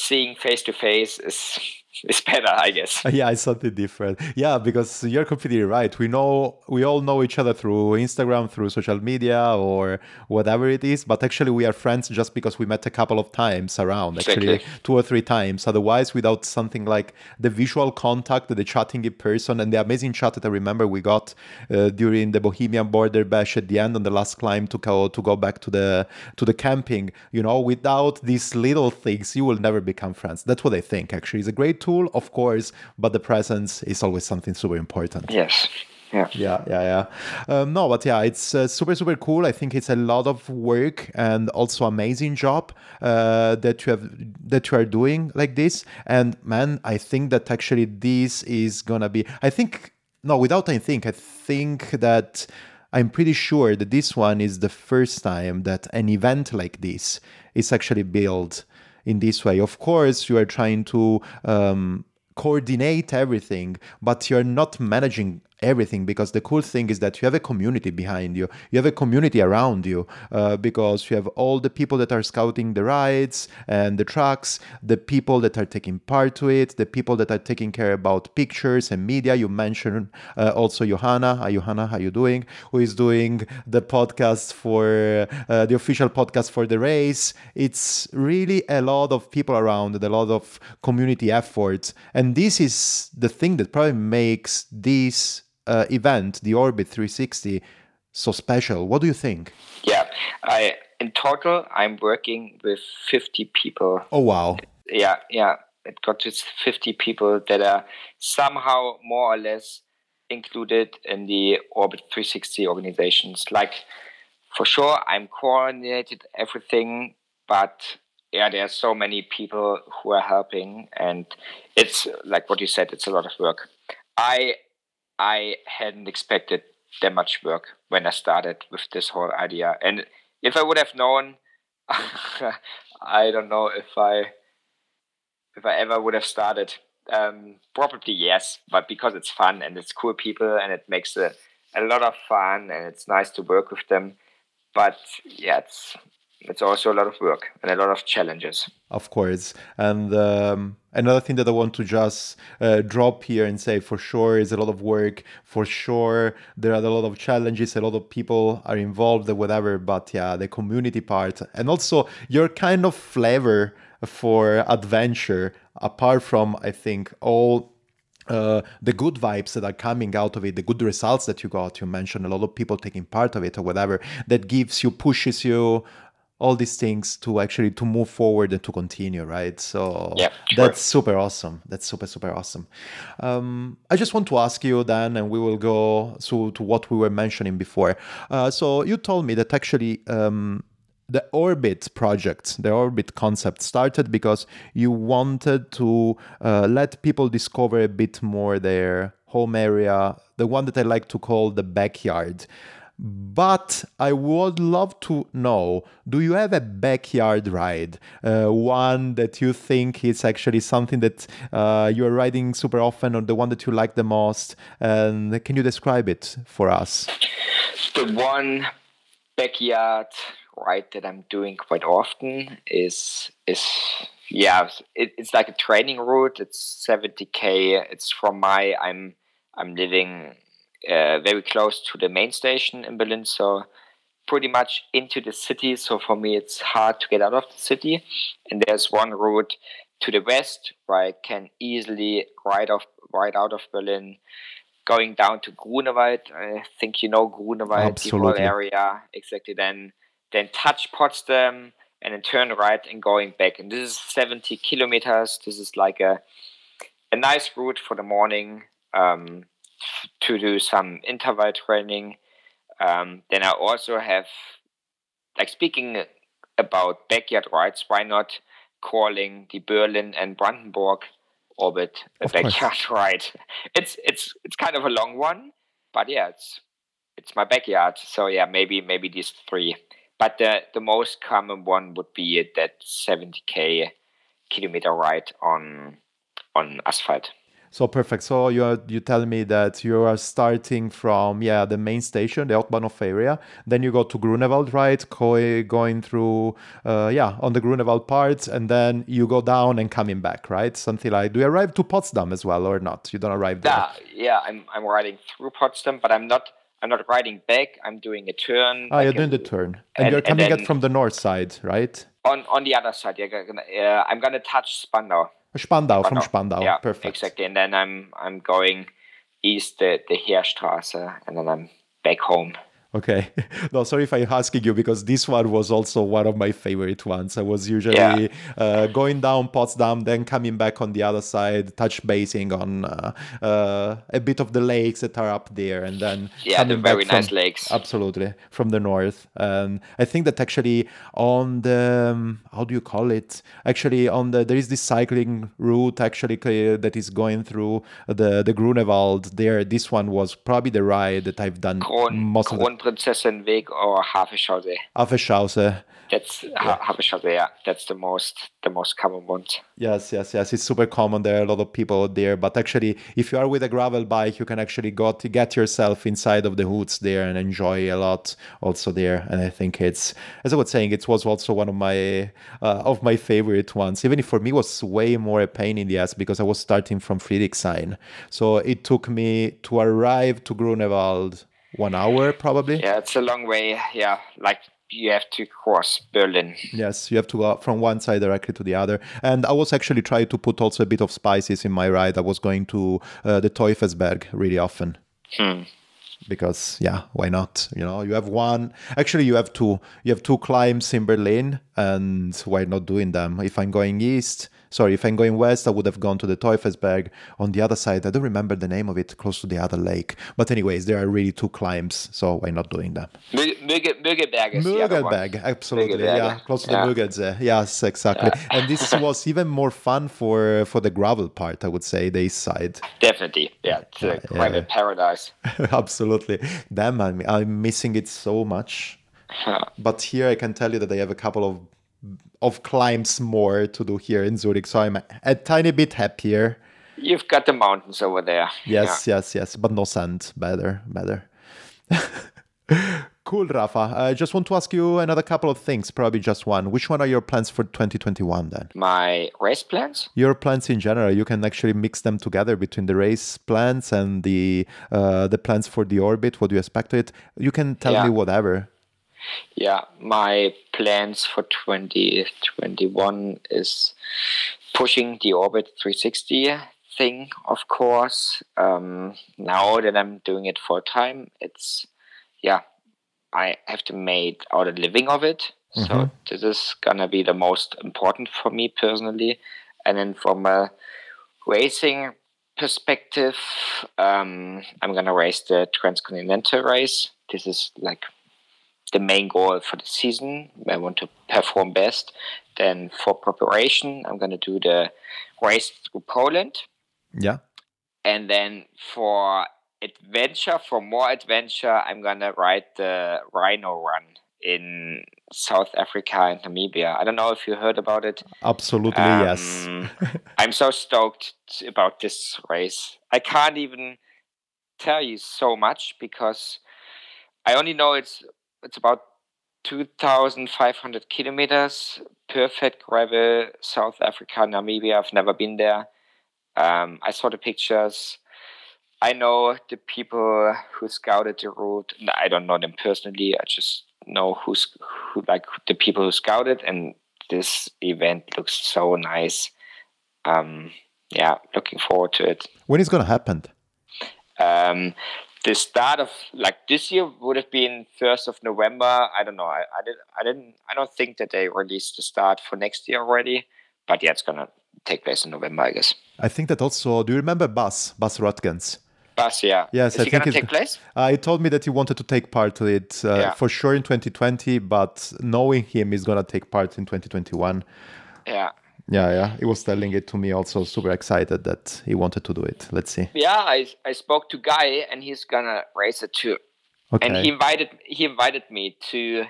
seeing face to face is is better, I guess. Yeah, it's something different. Yeah, because you're completely right. We know we all know each other through Instagram, through social media, or whatever it is. But actually, we are friends just because we met a couple of times around. Actually, exactly. two or three times. Otherwise, without something like the visual contact, the chatting in person, and the amazing chat that I remember we got uh, during the Bohemian Border Bash at the end on the last climb to go to go back to the to the camping. You know, without these little things, you will never become friends. That's what I think. Actually, it's a great tool, of course, but the presence is always something super important. Yes. Yeah, yeah, yeah, yeah. Um, no, but yeah, it's uh, super, super cool. I think it's a lot of work and also amazing job uh, that you have that you are doing like this. And man, I think that actually this is gonna be. I think no, without I think, I think that I'm pretty sure that this one is the first time that an event like this is actually built in this way. Of course, you are trying to um, coordinate everything, but you're not managing everything because the cool thing is that you have a community behind you. You have a community around you uh, because you have all the people that are scouting the rides and the trucks the people that are taking part to it the people that are taking care about pictures and media. You mentioned uh, also johanna. Hi johanna. How are you doing? Who is doing the podcast for uh, the official podcast for the race. It's really a lot of people around a lot of community efforts. And this is the thing that probably makes this uh, event, the Orbit 360, so special? What do you think? Yeah, I in total I'm working with 50 people. Oh wow! Yeah, yeah, it got to 50 people that are somehow more or less included in the Orbit 360 organizations. Like for sure, I'm coordinated everything, but yeah, there are so many people who are helping, and it's like what you said, it's a lot of work. I I hadn't expected that much work when I started with this whole idea. And if I would have known, I don't know if I if I ever would have started. Um, probably yes, but because it's fun and it's cool people and it makes a, a lot of fun and it's nice to work with them. But yeah, it's it's also a lot of work and a lot of challenges. Of course. And um, another thing that I want to just uh, drop here and say for sure is a lot of work. For sure, there are a lot of challenges. A lot of people are involved whatever. But yeah, the community part and also your kind of flavor for adventure, apart from, I think, all uh, the good vibes that are coming out of it, the good results that you got. You mentioned a lot of people taking part of it or whatever. That gives you, pushes you, all these things to actually to move forward and to continue right? So yeah, sure. that's super awesome. That's super super awesome. Um, i just want to ask you then and we will go to, to what we were mentioning before. Uh, so you told me that actually um, the orbit project the orbit concept started because you wanted to uh, let people discover a bit more their home area the one that i like to call the backyard but I would love to know do you have a backyard ride? Uh, one that you think is actually something that uh, you're riding super often or the one that you like the most? And can you describe it for us? The one backyard ride that I'm doing quite often is is yeah it, it's like a training route. It's 70k. It's from my I'm I'm living uh, very close to the main station in Berlin, so pretty much into the city. So for me, it's hard to get out of the city. And there's one route to the west where I can easily ride off, ride out of Berlin, going down to Grunewald. I think you know Grunewald, Absolutely. the whole area. Exactly. Then then touch Potsdam and then turn right and going back. And this is 70 kilometers. This is like a a nice route for the morning. Um, to do some interval training. Um, then I also have, like speaking about backyard rides, why not calling the Berlin and Brandenburg orbit a of backyard course. ride? It's it's it's kind of a long one, but yeah, it's it's my backyard. So yeah, maybe maybe these three. But the the most common one would be that 70k kilometer ride on on asphalt. So perfect. So you are you tell me that you are starting from yeah the main station, the Hauptbahnhof area. Then you go to Grunewald, right? Go, going through uh, yeah on the Grunewald parts, and then you go down and coming back, right? Something like. Do you arrive to Potsdam as well or not? You don't arrive there. Yeah, yeah. I'm I'm riding through Potsdam, but I'm not. I'm not riding back. I'm doing a turn. Ah, like you're doing the turn, and, and you're coming and from the north side, right? On on the other side, yeah. I'm gonna touch Spandau. Spandau, from Spandau. Yeah, perfect. Exactly. And then I'm I'm going east the, the Heerstraße and then I'm back home. Okay. No, sorry if I'm asking you because this one was also one of my favorite ones. I was usually Yeah. uh, going down Potsdam, then coming back on the other side, touch basing on uh, uh, a bit of the lakes that are up there, and then Yeah, the very nice from- lakes. Absolutely, from the north. And I think that actually on the um, how do you call it? Actually, on the there is this cycling route actually that is going through the the Grunewald. There, this one was probably the ride that I've done most of the Kronprinzessinnenweg or Havelchaussee. Havelchaussee. That's yeah. Havelchaussee, yeah. That's the most the most common ones. Yes, yes, yes. It's super common. There are a lot of people out there. But actually, if you are with a gravel bike, you can actually go to get yourself inside of the hoods there and enjoy a lot also there. And I think it's, as I was saying, it was also one of my uh, of my favorite ones. Even if for me it was way more a pain in the ass because I was starting from Friedrichshain. So it took me to arrive to Grunewald one hour probably. Yeah, it's a long way. Yeah, like you have to cross Berlin. Yes, you have to go from one side directly to the other. And I was actually trying to put also a bit of spices in my ride. I was going to uh, the Teufelsberg really often. Hmm. Because yeah, why not? You know, you have one. Actually, you have two. You have two climbs in Berlin, and why not doing them? If I'm going east, sorry, if I'm going west, I would have gone to the Teufelsberg. On the other side, I don't remember the name of it, close to the other lake. But anyways, there are really two climbs, so why not doing them? Mügge, Mügge, Müggeberg is the other one. Müggelberg, absolutely, yeah, close to yeah. the Müggelsee. Yes, exactly. And this was even more fun for for the gravel part, I would say, the east side. Definitely, yeah. It's a yeah. paradise. absolutely. Damn, I'm, I'm missing it so much. But here I can tell you that I have a couple of of climbs more to do here in Zurich, so I'm a tiny bit happier. You've got the mountains over there. Yes, yes, yes, but no sand. Better, better. cool, Rafa. I just want to ask you another couple of things, probably just one. Which one are your plans for 2021 then? My race plans? Your plans in general, you can actually mix them together between the race plans and the uh, the plans for the orbit. What do you expect it? You can tell Yeah. me whatever. Yeah, my plans for 2021 is pushing the Orbit 360 thing, of course. Um, now that I'm doing it full time, it's, yeah, I have to make out a living of it. So this is gonna be the most important for me personally. And then from a racing perspective, um, I'm gonna race the Transcontinental race. This is like the main goal for the season. I want to perform best. Then for preparation, I'm going to do the race through Poland. Yeah. And then for adventure, for more adventure, I'm going to ride the Rhino Run in South Africa and Namibia. I don't know if you heard about it. Absolutely, yes. Um, I'm so stoked about this race. I can't even tell you so much because I only know it's it's about 2,500 kilometers, perfect gravel, South Africa, Namibia. I've never been there. Um, I saw the pictures. I know the people who scouted the route. I don't know them personally. I just know who's who, like the people who scouted, and this event looks so nice. Um, yeah, looking forward to it. When is gonna happen? Um, the start of like this year would have been first of November. I don't know. I, I did. I didn't. I don't think that they released the start for next year already. But yeah, it's gonna take place in November, I guess. I think that also. Do you remember Bas Bas Rutgens? But yeah, Yes, is I it think gonna take place? Uh, he told me that he wanted to take part in it uh, Yeah. for sure in 2020, but knowing him, he's gonna take part in 2021. Yeah. Yeah, yeah. He was telling it to me also. Super excited that he wanted to do it. Let's see. Yeah, I I spoke to Guy and he's gonna race it too. Okay. and he invited he invited me to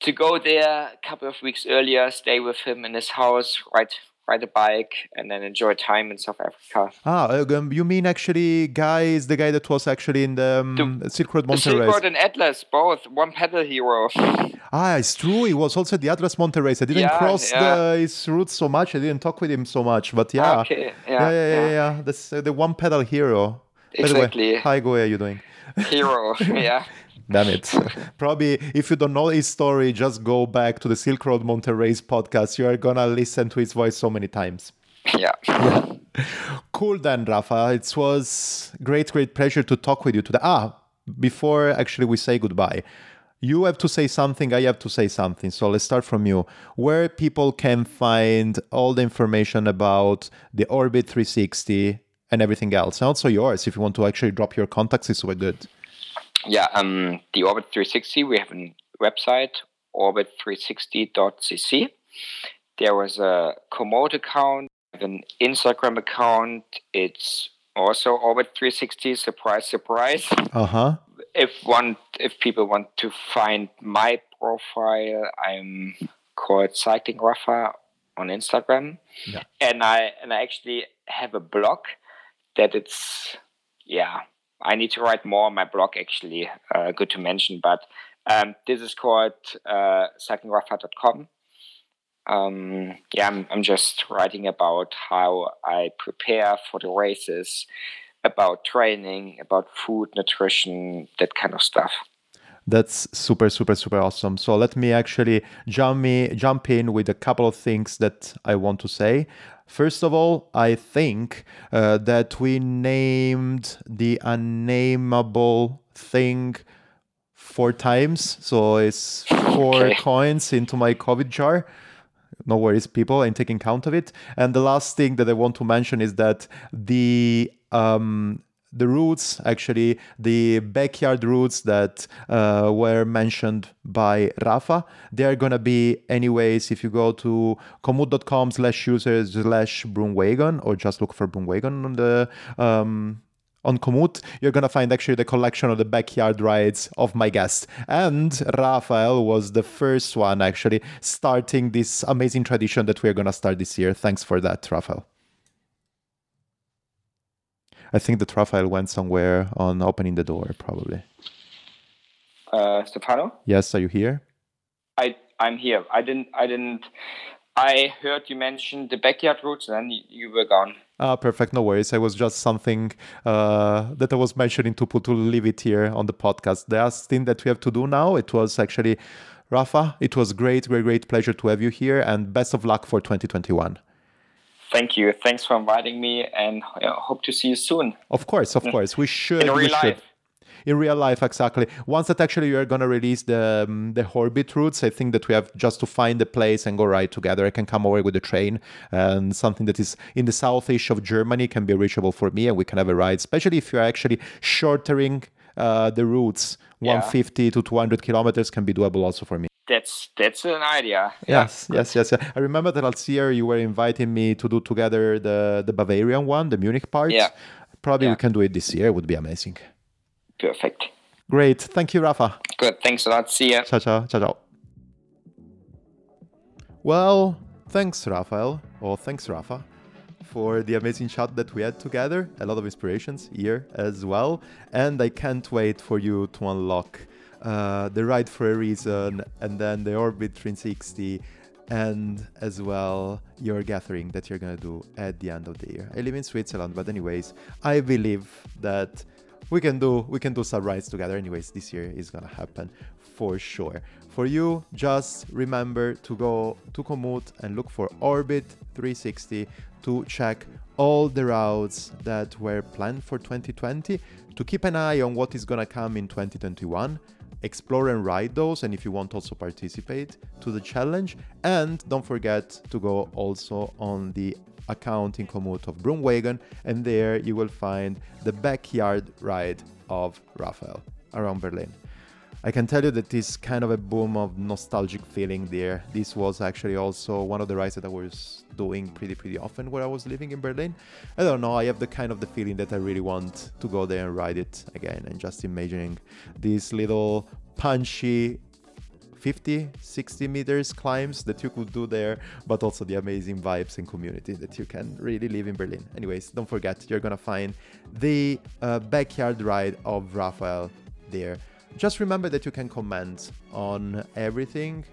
to go there a couple of weeks earlier, stay with him in his house, ride ride a bike, and then enjoy time in South Africa. ah, uh, um, you mean actually, guy is the guy that was actually in the um, Silk Road The Mountain Silk? Road and Atlas, both one pedal hero. Ah, it's true. He was also at the Atlas Race. I didn't Yeah, cross yeah. The, his route so much. I didn't talk with him so much. But yeah, okay, yeah, yeah, yeah, yeah. yeah. That's uh, the one pedal hero. By the way, Exactly. hi, Go. How are you doing? hero. yeah, Damn it. Probably, if you don't know his story, just go back to the Silk Road Mountain Race podcast. You are going to listen to his voice so many times. yeah. Cool then, Rafa. It was great, great pleasure to talk with you today. Ah, before actually we say goodbye, you have to say something, I have to say something. So let's start from you. Where people can find all the information about the Orbit 360 and everything else, and also yours, if you want to actually drop your contacts, is super good. Yeah, um, the Orbit 360, we have a website, orbit360.cc. There was a Komoot account, an Instagram account. It's also Orbit 360. Surprise, surprise. Uh huh. If one, if people want to find my profile, I'm called Cycling Rafa on Instagram, Yeah. and I and I actually have a blog that it's yeah. I need to write more on my blog actually. Uh, good to mention, but um, this is called uh, cyclingrafa.com. Um, yeah, I'm, I'm just writing about how I prepare for the races, about training, about food, nutrition, that kind of stuff. That's super, super, super awesome. So let me actually jump me jump in with a couple of things that I want to say. First of all, I think uh, that we named the unnameable thing four times. So it's four Okay. coins into my COVID jar. No worries, people. I'm taking count of it. And the last thing that I want to mention is that the um, the routes, actually, the backyard routes that uh, were mentioned by Rafa, they're gonna be anyways. If you go to komoot.com slash users slash broomwagon or just look for broomwagon on the um, on Komoot, you're gonna find actually the collection of the backyard rides of my guest. And Rafael was the first one actually starting this amazing tradition that we're gonna start this year. Thanks for that, Rafael. I think the Rafael went somewhere on opening the door, probably. Uh, Stefano, Yes, are you here? I I'm here. I didn't I didn't. I heard you mention the backyard routes, and then you, you were gone. Ah, perfect. No worries. I was just something uh, that I was mentioning to put to leave it here on the podcast. The last thing that we have to do now, it was actually Rafa. It was great, great, great pleasure to have you here, and best of luck for 2021. Thank you. Thanks for inviting me, and uh, hope to see you soon Of course, of course, we should. in we real should. life. in real life exactly once that actually you're going to release the um, the orbit routes i think that we have just to find the place and go ride together i can come over with the train and something that is in the southish of germany can be reachable for me and we can have a ride especially if you're actually shortening uh, the routes Yeah. 150 to 200 kilometers can be doable also for me That's that's an idea. Yes, yes, yes. yes. I remember that last year you were inviting me to do together the the Bavarian one, the Munich part. Yeah. Probably we can do it this year. It would be amazing. Perfect. Great. Thank you, Rafa. Good. Thanks a lot. See ya. Ciao, ciao, ciao, ciao. Well, thanks, Rafael, or thanks, Rafa, for the amazing chat that we had together. A lot of inspirations here as well. And I can't wait for you to unlock uh, the Ride for a Reason and then the Orbit 360 and as well your gathering that you're gonna do at the end of the year. I live in Switzerland, but anyways, I believe that we can do we can do some rides together. Anyways, this year is gonna happen for sure. For you, just remember to go to Komoot and look for Orbit 360 to check all the routes that were planned for 2020, to keep an eye on what is gonna come in 2021 explore and ride those and if you want also participate to the challenge and don't forget to go also on the account in Komoot of Broomwagon and there you will find the backyard ride of Raphael around Berlin. I can tell you that this kind of a boom of nostalgic feeling there. This was actually also one of the rides that I was doing pretty pretty often where I was living in Berlin. I don't know, I have the kind of the feeling that I really want to go there and ride it again and just imagining these little punchy 50 60 meters climbs that you could do there but also the amazing vibes and community that you can really live in berlin anyways don't forget you're gonna find the uh, backyard ride of raphael there just remember that you can comment on everything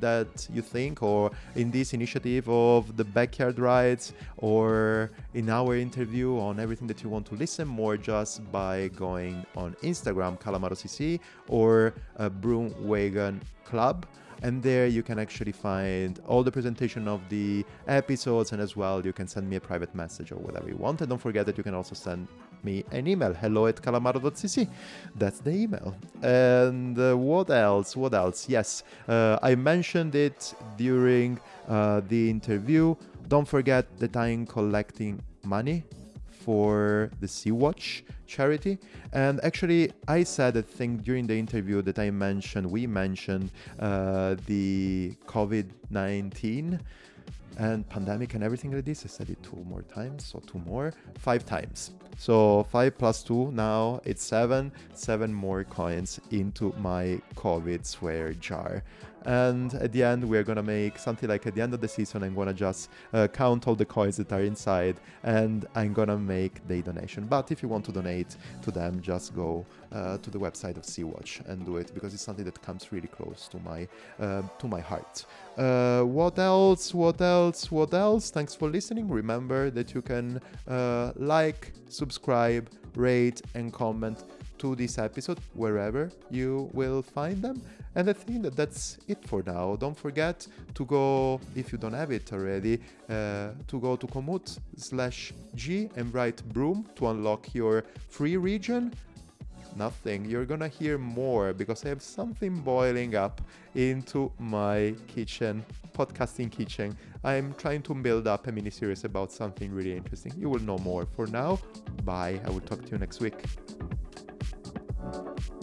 that you think or in this initiative of the backyard rides or in our interview on everything that you want to listen more just by going on instagram calamarocc or uh, broomwagon club and there you can actually find all the presentation of the episodes, and as well you can send me a private message or whatever you want. And don't forget that you can also send me an email. Hello at calamaro.cc that's the email. And uh, what else? What else? Yes uh, i mentioned it during uh, the interview. Don't forget that i'm collecting money for the Sea-Watch charity. And actually, I said a thing during the interview that I mentioned, we mentioned uh, the COVID 19 and pandemic and everything like this. I said it two more times, so two more, five times. So five plus two, now it's seven, seven more coins into my COVID swear jar. And at the end, we're gonna make something like at the end of the season, I'm gonna just uh, count all the coins that are inside and I'm gonna make the donation. But if you want to donate to them, just go uh, to the website of Sea-Watch and do it because it's something that comes really close to my uh, to my heart. Uh, what else? What else? What else? Thanks for listening. Remember that you can uh, like, subscribe, rate, and comment to this episode wherever you will find them. And I think that that's it for now. Don't forget to go, if you don't have it already, uh, to go to Komoot slash G and write broom to unlock your free region. Nothing. You're gonna hear more because I have something boiling up into my kitchen, podcasting kitchen. I'm trying to build up a mini series about something really interesting. You will know more. For now, bye. I will talk to you next week. Thank you.